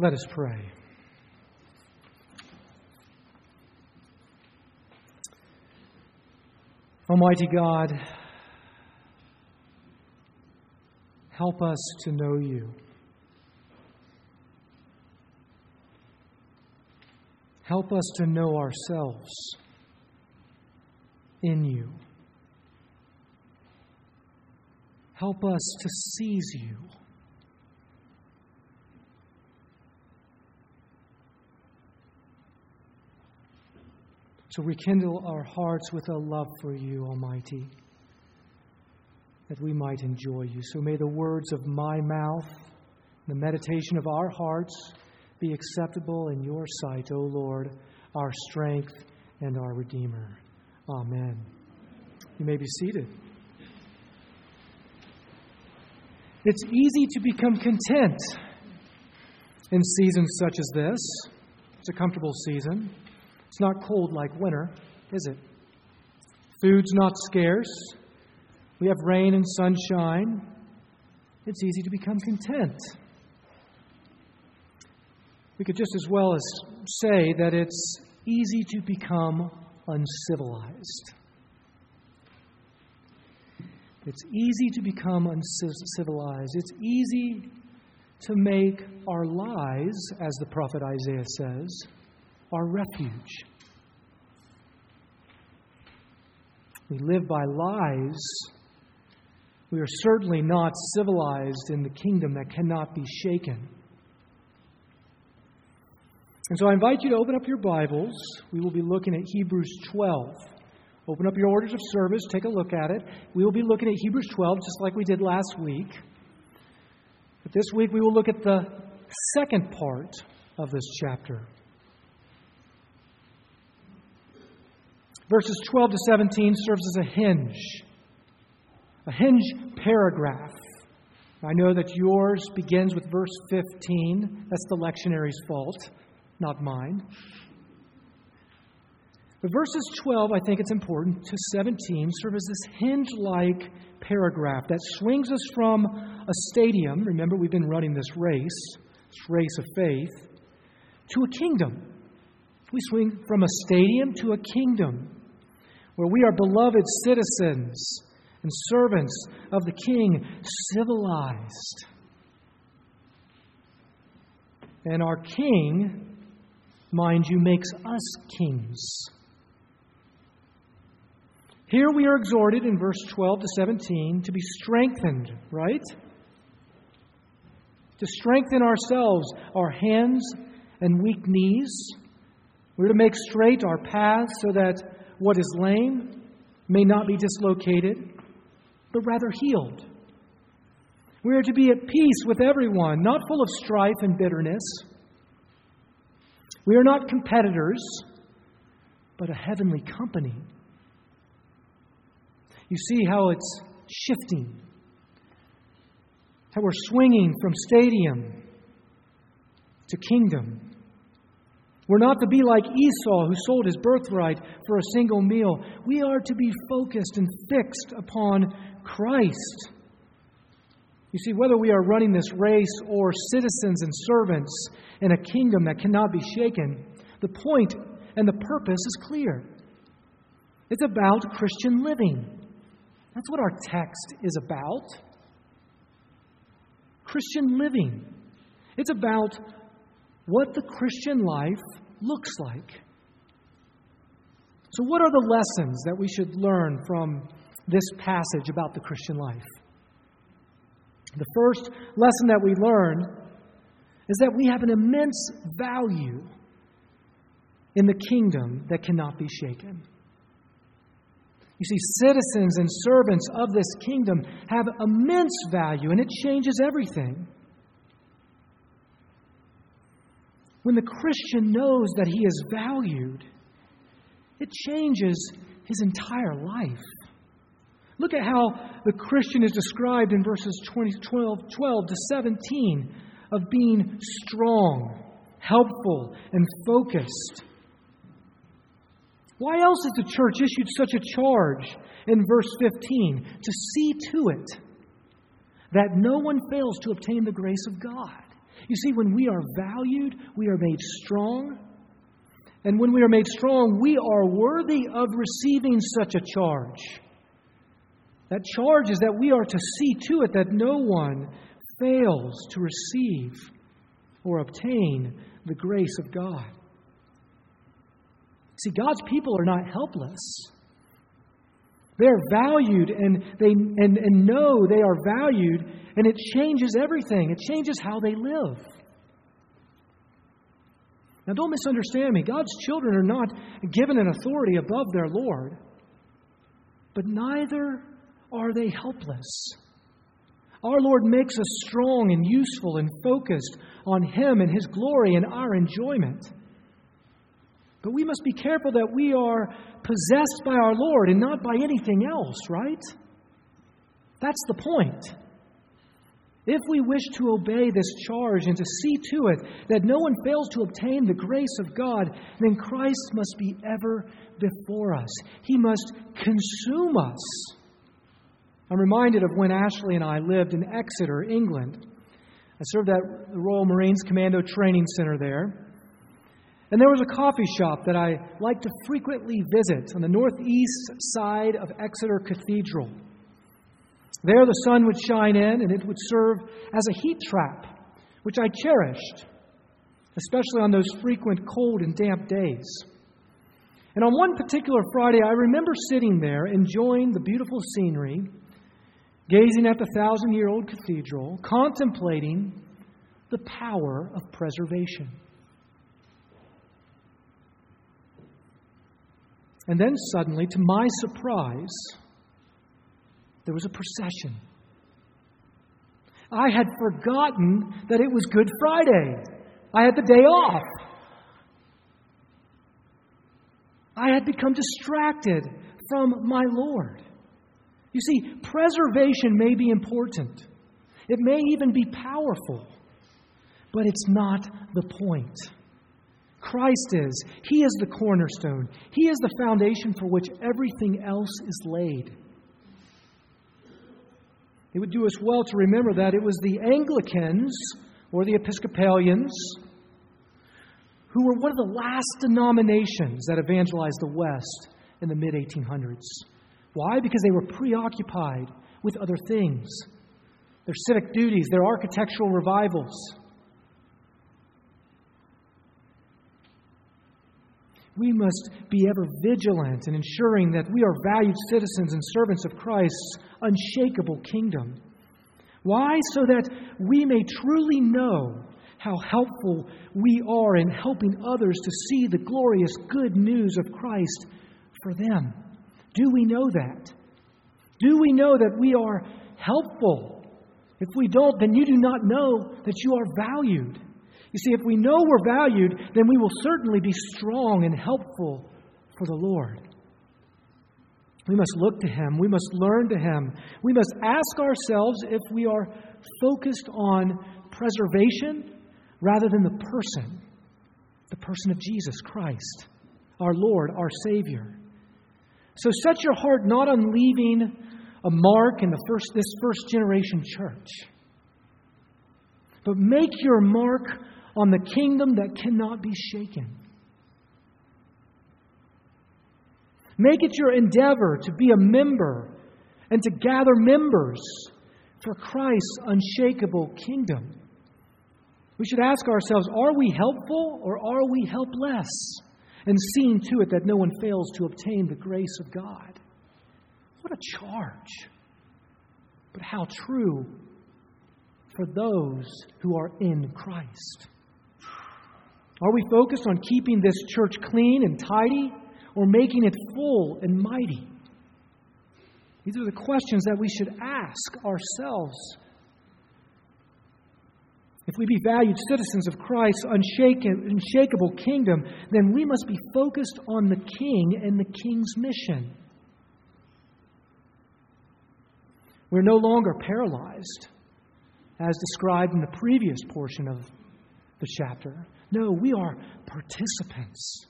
Let us pray. Almighty God, help us to know you. Help us to know ourselves in you. Help us to seize you. So rekindle our hearts with a love for you, Almighty, that we might enjoy you. So may the words of my mouth, the meditation of our hearts, be acceptable in your sight, O Lord, our strength and our Redeemer. Amen. You may be seated. It's easy to become content in seasons such as this. It's a comfortable season. It's not cold like winter, is it? Food's not scarce. We have rain and sunshine. It's easy to become content. We could just as well as say that it's easy to become uncivilized. It's easy to become uncivilized. It's easy to make our lies, as the prophet Isaiah says, our refuge. We live by lies. We are certainly not civilized in the kingdom that cannot be shaken. And so I invite you to open up your Bibles. We will be looking at Hebrews 12. Open up your orders of service, take a look at it. We will be looking at Hebrews 12 just like we did last week. But this week we will look at the second part of this chapter. Verses 12 to 17 serves as a hinge, a hinge paragraph. I know that yours begins with verse 15. That's the lectionary's fault not mine. But verses 12, I think it's important, to 17 serve as this hinge like paragraph that swings us from a stadium. Remember, we've been running this race, this race of faith, to a kingdom. We swing from a stadium to a kingdom where we are beloved citizens and servants of the King, civilized. And our King mind you, makes us kings. Here we are exhorted in verse 12 to 17 to be strengthened, right? To strengthen ourselves, our hands and weak knees. We're to make straight our path so that what is lame may not be dislocated, but rather healed. We are to be at peace with everyone, not full of strife and bitterness. We are not competitors, but a heavenly company. You see how it's shifting, how we're swinging from stadium to kingdom. We're not to be like Esau, who sold his birthright for a single meal. We are to be focused and fixed upon Christ. You see, whether we are running this race or citizens and servants in a kingdom that cannot be shaken, the point and the purpose is clear. It's about Christian living. That's what our text is about. Christian living. It's about what the Christian life looks like. So, what are the lessons that we should learn from this passage about the Christian life? The first lesson that we learn is that we have an immense value in the kingdom that cannot be shaken. You see, citizens and servants of this kingdom have immense value, and it changes everything. When the Christian knows that he is valued, it changes his entire life. Look at how the Christian is described in verses 20, 12, 12 to 17 of being strong, helpful, and focused. Why else has the church issued such a charge in verse 15 to see to it that no one fails to obtain the grace of God? You see, when we are valued, we are made strong. And when we are made strong, we are worthy of receiving such a charge. That charge is that we are to see to it that no one fails to receive or obtain the grace of God. See, God's people are not helpless. They're valued and they and, and know they are valued, and it changes everything. It changes how they live. Now, don't misunderstand me. God's children are not given an authority above their Lord, but neither are they helpless. Our Lord makes us strong and useful and focused on Him and His glory and our enjoyment. But we must be careful that we are possessed by our Lord and not by anything else, right? That's the point. If we wish to obey this charge and to see to it that no one fails to obtain the grace of God, then Christ must be ever before us. He must consume us. I'm reminded of when Ashley and I lived in Exeter, England. I served at the Royal Marines Commando Training Center there. And there was a coffee shop that I liked to frequently visit on the northeast side of Exeter Cathedral. There the sun would shine in and it would serve as a heat trap, which I cherished, especially on those frequent cold and damp days. And on one particular Friday, I remember sitting there enjoying the beautiful scenery, gazing at the thousand year old cathedral, contemplating the power of preservation. And then suddenly, to my surprise, there was a procession. I had forgotten that it was Good Friday. I had the day off. I had become distracted from my Lord. You see, preservation may be important, it may even be powerful, but it's not the point. Christ is. He is the cornerstone. He is the foundation for which everything else is laid. It would do us well to remember that it was the Anglicans or the Episcopalians who were one of the last denominations that evangelized the West in the mid 1800s. Why? Because they were preoccupied with other things their civic duties, their architectural revivals. We must be ever vigilant in ensuring that we are valued citizens and servants of Christ's unshakable kingdom. Why? So that we may truly know how helpful we are in helping others to see the glorious good news of Christ for them. Do we know that? Do we know that we are helpful? If we don't, then you do not know that you are valued. You see, if we know we're valued, then we will certainly be strong and helpful for the Lord. We must look to Him. We must learn to Him. We must ask ourselves if we are focused on preservation rather than the person, the person of Jesus Christ, our Lord, our Savior. So set your heart not on leaving a mark in the first, this first generation church, but make your mark on the kingdom that cannot be shaken. Make it your endeavor to be a member and to gather members for Christ's unshakable kingdom. We should ask ourselves are we helpful or are we helpless? And seeing to it that no one fails to obtain the grace of God. What a charge! But how true for those who are in Christ. Are we focused on keeping this church clean and tidy or making it full and mighty? These are the questions that we should ask ourselves. If we be valued citizens of Christ's unshakable kingdom, then we must be focused on the king and the king's mission. We're no longer paralyzed, as described in the previous portion of the chapter. No, we are participants.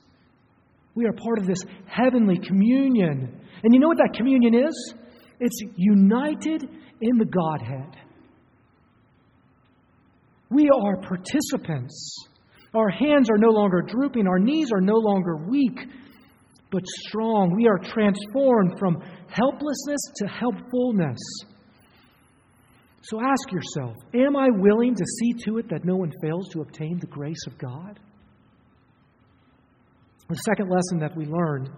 We are part of this heavenly communion. And you know what that communion is? It's united in the Godhead. We are participants. Our hands are no longer drooping, our knees are no longer weak, but strong. We are transformed from helplessness to helpfulness. So ask yourself Am I willing to see to it that no one fails to obtain the grace of God? The second lesson that we learn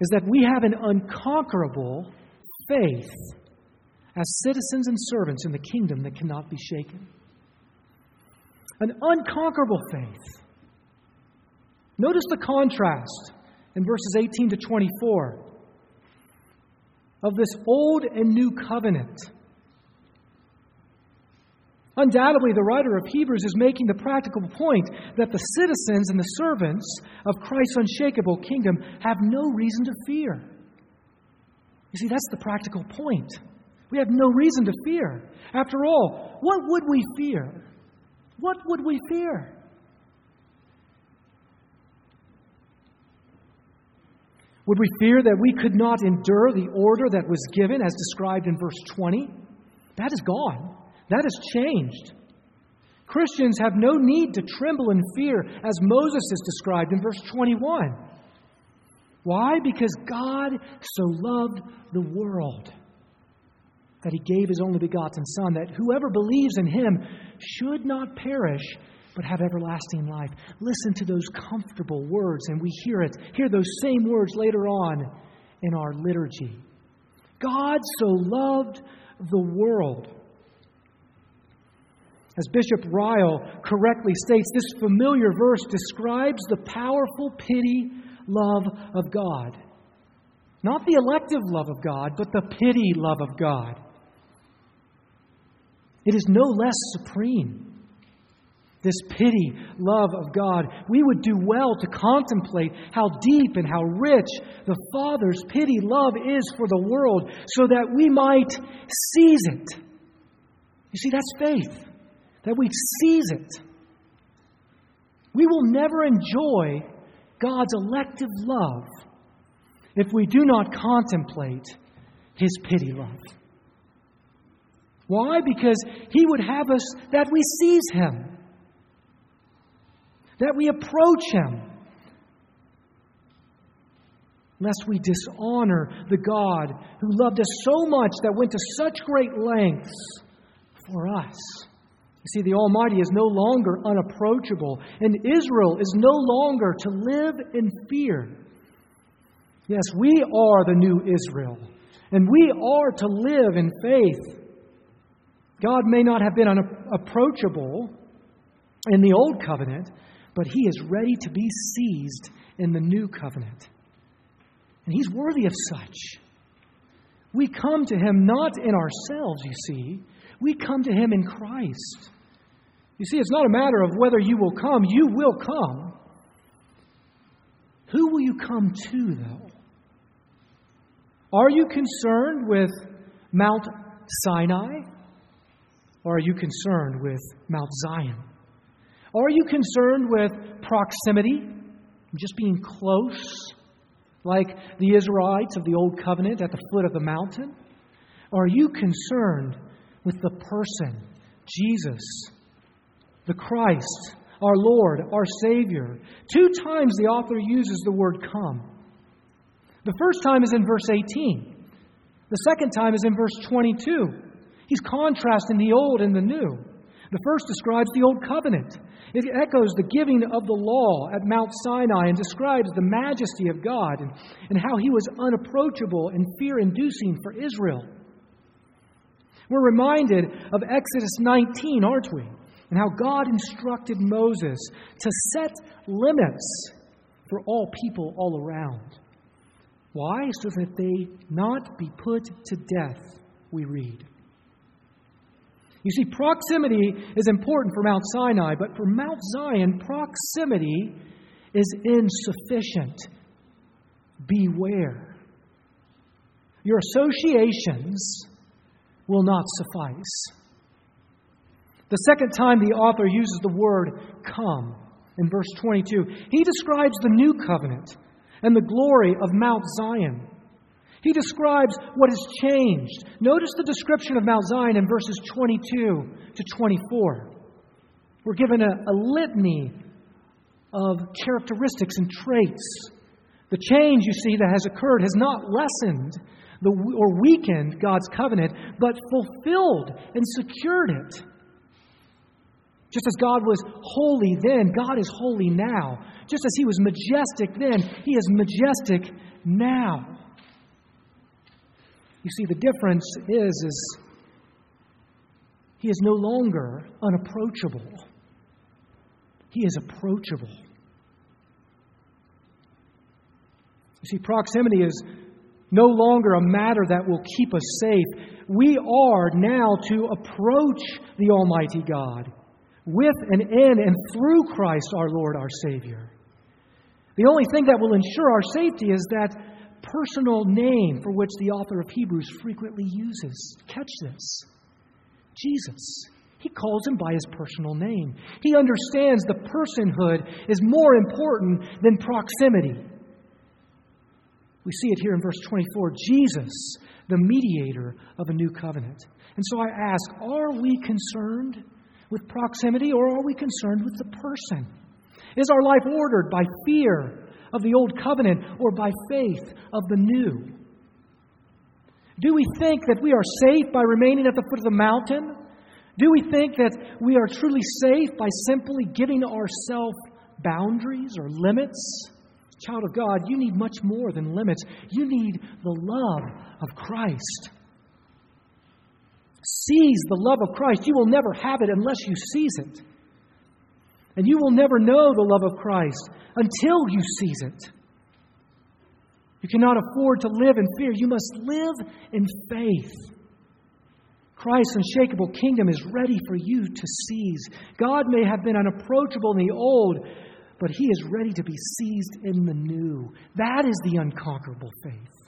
is that we have an unconquerable faith as citizens and servants in the kingdom that cannot be shaken. An unconquerable faith. Notice the contrast in verses 18 to 24 of this old and new covenant. Undoubtedly, the writer of Hebrews is making the practical point that the citizens and the servants of Christ's unshakable kingdom have no reason to fear. You see, that's the practical point. We have no reason to fear. After all, what would we fear? What would we fear? Would we fear that we could not endure the order that was given as described in verse 20? That is gone. That has changed. Christians have no need to tremble in fear as Moses is described in verse 21. Why? Because God so loved the world that he gave his only begotten Son, that whoever believes in him should not perish, but have everlasting life. Listen to those comfortable words, and we hear it. Hear those same words later on in our liturgy. God so loved the world as Bishop Ryle correctly states, this familiar verse describes the powerful pity love of God. Not the elective love of God, but the pity love of God. It is no less supreme. This pity love of God. We would do well to contemplate how deep and how rich the Father's pity love is for the world so that we might seize it. You see, that's faith that we seize it. We will never enjoy God's elective love if we do not contemplate His pity love. Why? Because He would have us that we seize Him, that we approach Him, lest we dishonor the God who loved us so much that went to such great lengths for us. You see, the Almighty is no longer unapproachable, and Israel is no longer to live in fear. Yes, we are the new Israel, and we are to live in faith. God may not have been unapproachable in the old covenant, but He is ready to be seized in the new covenant. And He's worthy of such. We come to Him not in ourselves, you see, we come to Him in Christ. You see, it's not a matter of whether you will come, you will come. Who will you come to, though? Are you concerned with Mount Sinai? Or are you concerned with Mount Zion? Are you concerned with proximity, just being close, like the Israelites of the Old Covenant at the foot of the mountain? Are you concerned with the person, Jesus, the Christ, our Lord, our Savior. Two times the author uses the word come. The first time is in verse 18, the second time is in verse 22. He's contrasting the old and the new. The first describes the old covenant. It echoes the giving of the law at Mount Sinai and describes the majesty of God and, and how he was unapproachable and fear inducing for Israel. We're reminded of Exodus 19, aren't we? and how God instructed Moses to set limits for all people all around. Why? So that they not be put to death, we read. You see, proximity is important for Mount Sinai, but for Mount Zion, proximity is insufficient. Beware. Your associations will not suffice. The second time the author uses the word come in verse 22, he describes the new covenant and the glory of Mount Zion. He describes what has changed. Notice the description of Mount Zion in verses 22 to 24. We're given a, a litany of characteristics and traits. The change, you see, that has occurred has not lessened the, or weakened God's covenant, but fulfilled and secured it. Just as God was holy then, God is holy now. Just as He was majestic then, He is majestic now. You see, the difference is, is He is no longer unapproachable. He is approachable. You see, proximity is no longer a matter that will keep us safe. We are now to approach the Almighty God with and in and through Christ our Lord, our Savior. The only thing that will ensure our safety is that personal name for which the author of Hebrews frequently uses. Catch this Jesus. He calls him by his personal name. He understands the personhood is more important than proximity. We see it here in verse 24 Jesus, the mediator of a new covenant. And so I ask, are we concerned with proximity or are we concerned with the person? Is our life ordered by fear of the old covenant or by faith of the new? Do we think that we are safe by remaining at the foot of the mountain? Do we think that we are truly safe by simply giving ourselves boundaries or limits? Child of God, you need much more than limits. You need the love of Christ. Seize the love of Christ. You will never have it unless you seize it. And you will never know the love of Christ until you seize it. You cannot afford to live in fear. You must live in faith. Christ's unshakable kingdom is ready for you to seize. God may have been unapproachable in the old, but he is ready to be seized in the new. That is the unconquerable faith.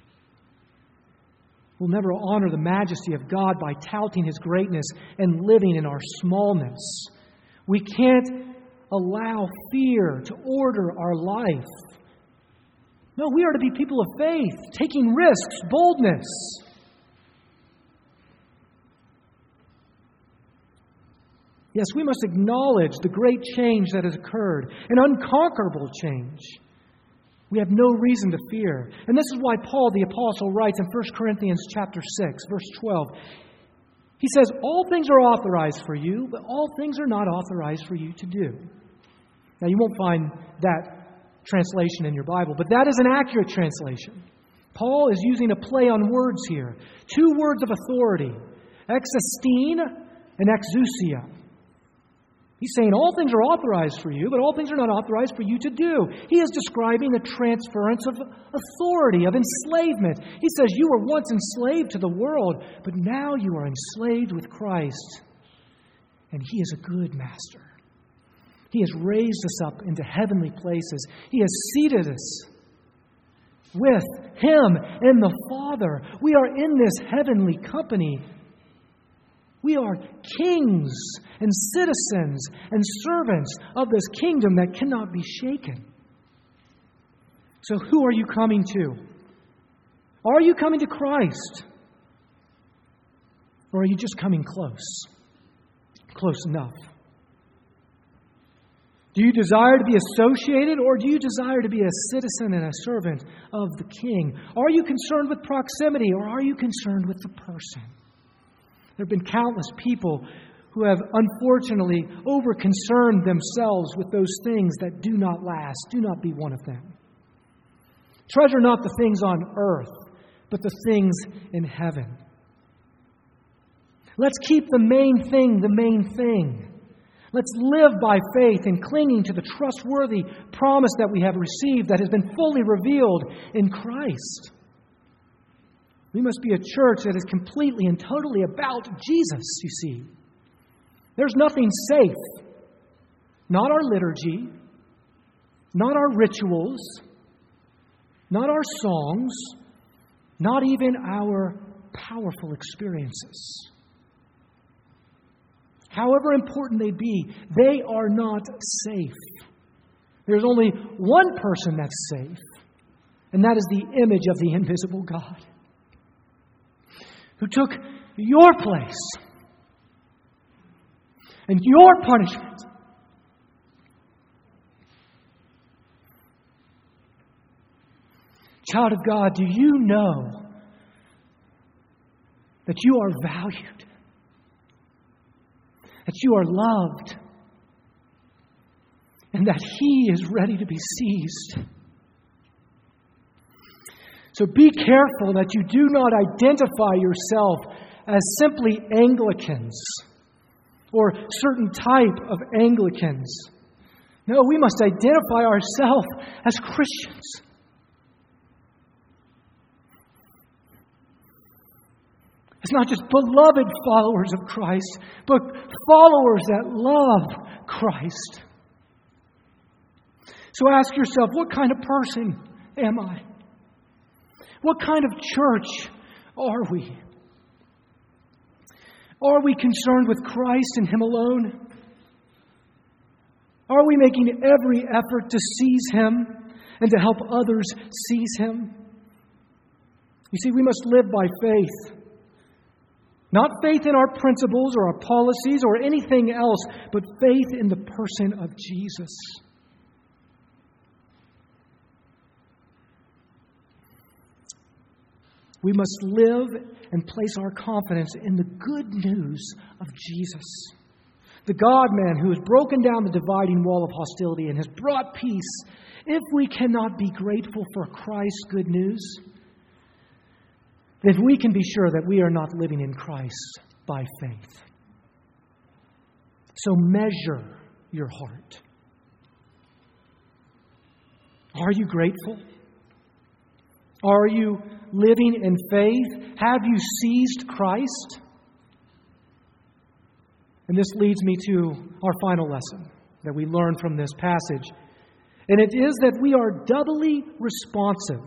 We'll never honor the majesty of God by touting his greatness and living in our smallness. We can't allow fear to order our life. No, we are to be people of faith, taking risks, boldness. Yes, we must acknowledge the great change that has occurred, an unconquerable change. We have no reason to fear. And this is why Paul the apostle writes in 1 Corinthians chapter 6, verse 12. He says, "All things are authorized for you, but all things are not authorized for you to do." Now you won't find that translation in your Bible, but that is an accurate translation. Paul is using a play on words here. Two words of authority, exestin and exousia. He's saying all things are authorized for you, but all things are not authorized for you to do. He is describing the transference of authority, of enslavement. He says, You were once enslaved to the world, but now you are enslaved with Christ. And He is a good master. He has raised us up into heavenly places, He has seated us with Him and the Father. We are in this heavenly company we are kings and citizens and servants of this kingdom that cannot be shaken. So, who are you coming to? Are you coming to Christ? Or are you just coming close? Close enough. Do you desire to be associated or do you desire to be a citizen and a servant of the king? Are you concerned with proximity or are you concerned with the person? There have been countless people who have unfortunately over-concerned themselves with those things that do not last. Do not be one of them. Treasure not the things on earth, but the things in heaven. Let's keep the main thing the main thing. Let's live by faith and clinging to the trustworthy promise that we have received that has been fully revealed in Christ. We must be a church that is completely and totally about Jesus, you see. There's nothing safe. Not our liturgy, not our rituals, not our songs, not even our powerful experiences. However important they be, they are not safe. There's only one person that's safe, and that is the image of the invisible God who took your place and your punishment. Child of God, do you know that you are valued? That you are loved? And that He is ready to be seized? So be careful that you do not identify yourself as simply Anglicans or certain type of Anglicans. No, we must identify ourselves as Christians. It's not just beloved followers of Christ, but followers that love Christ. So ask yourself what kind of person am I? What kind of church are we? Are we concerned with Christ and Him alone? Are we making every effort to seize Him and to help others seize Him? You see, we must live by faith. Not faith in our principles or our policies or anything else, but faith in the person of Jesus. We must live and place our confidence in the good news of Jesus. The God man who has broken down the dividing wall of hostility and has brought peace. If we cannot be grateful for Christ's good news, then we can be sure that we are not living in Christ by faith. So measure your heart. Are you grateful? Are you living in faith? Have you seized Christ? And this leads me to our final lesson that we learn from this passage. And it is that we are doubly responsive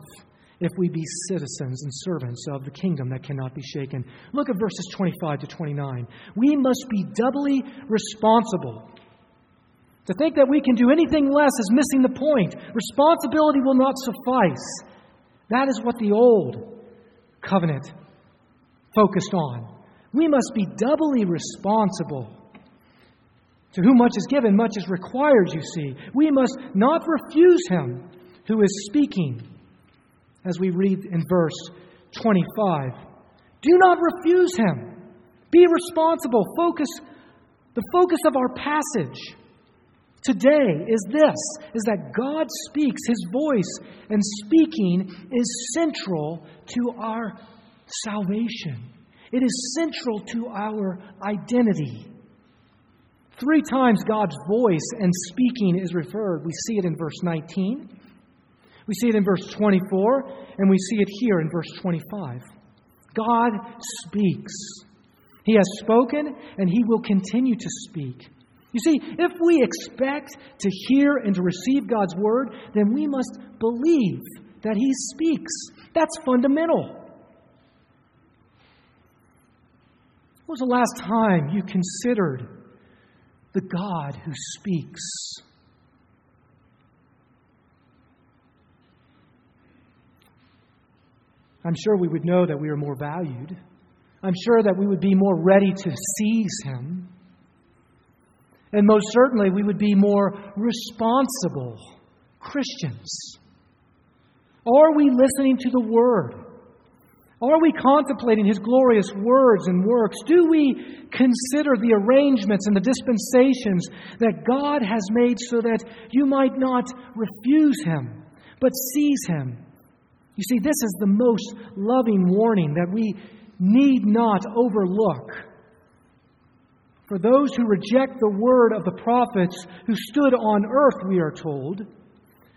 if we be citizens and servants of the kingdom that cannot be shaken. Look at verses 25 to 29. We must be doubly responsible. To think that we can do anything less is missing the point. Responsibility will not suffice. That is what the old covenant focused on. We must be doubly responsible. To whom much is given, much is required, you see. We must not refuse him who is speaking, as we read in verse 25. Do not refuse him. Be responsible. Focus the focus of our passage today is this is that God speaks his voice and speaking is central to our salvation. It is central to our identity. Three times God's voice and speaking is referred. We see it in verse 19, we see it in verse 24, and we see it here in verse 25. God speaks. He has spoken, and He will continue to speak. You see, if we expect to hear and to receive God's word, then we must believe that He speaks. That's fundamental. When was the last time you considered the God who speaks? I'm sure we would know that we are more valued. I'm sure that we would be more ready to seize Him. And most certainly, we would be more responsible Christians. Are we listening to the Word? Are we contemplating His glorious words and works? Do we consider the arrangements and the dispensations that God has made so that you might not refuse Him, but seize Him? You see, this is the most loving warning that we need not overlook. For those who reject the word of the prophets who stood on earth, we are told,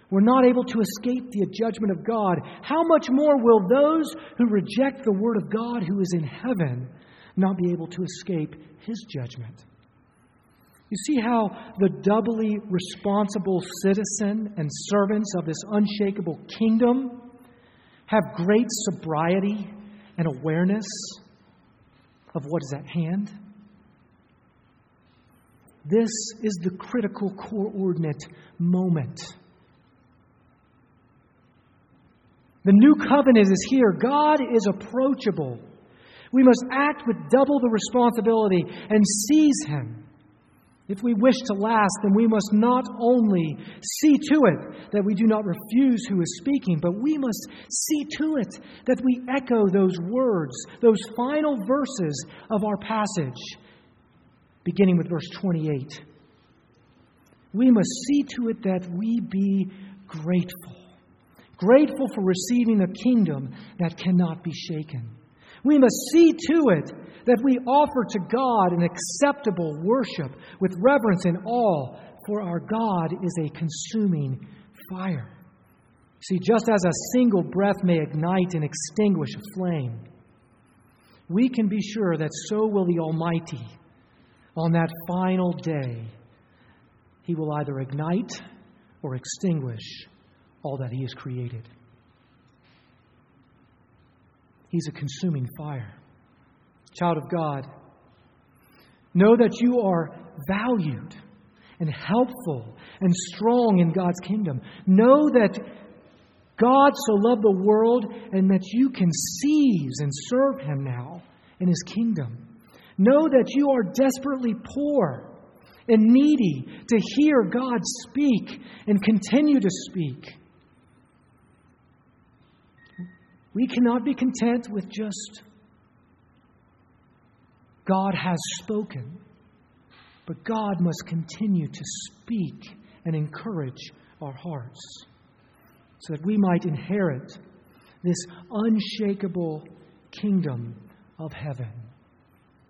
were not able to escape the judgment of God, how much more will those who reject the word of God who is in heaven not be able to escape his judgment? You see how the doubly responsible citizen and servants of this unshakable kingdom have great sobriety and awareness of what is at hand? This is the critical coordinate moment. The new covenant is here. God is approachable. We must act with double the responsibility and seize Him If we wish to last, then we must not only see to it that we do not refuse who is speaking, but we must see to it that we echo those words, those final verses of our passage, beginning with verse 28. We must see to it that we be grateful, grateful for receiving a kingdom that cannot be shaken. We must see to it that we offer to God an acceptable worship with reverence and awe, for our God is a consuming fire. See, just as a single breath may ignite and extinguish a flame, we can be sure that so will the Almighty on that final day. He will either ignite or extinguish all that He has created. He's a consuming fire. Child of God, know that you are valued and helpful and strong in God's kingdom. Know that God so loved the world and that you can seize and serve Him now in His kingdom. Know that you are desperately poor and needy to hear God speak and continue to speak. We cannot be content with just God has spoken, but God must continue to speak and encourage our hearts so that we might inherit this unshakable kingdom of heaven.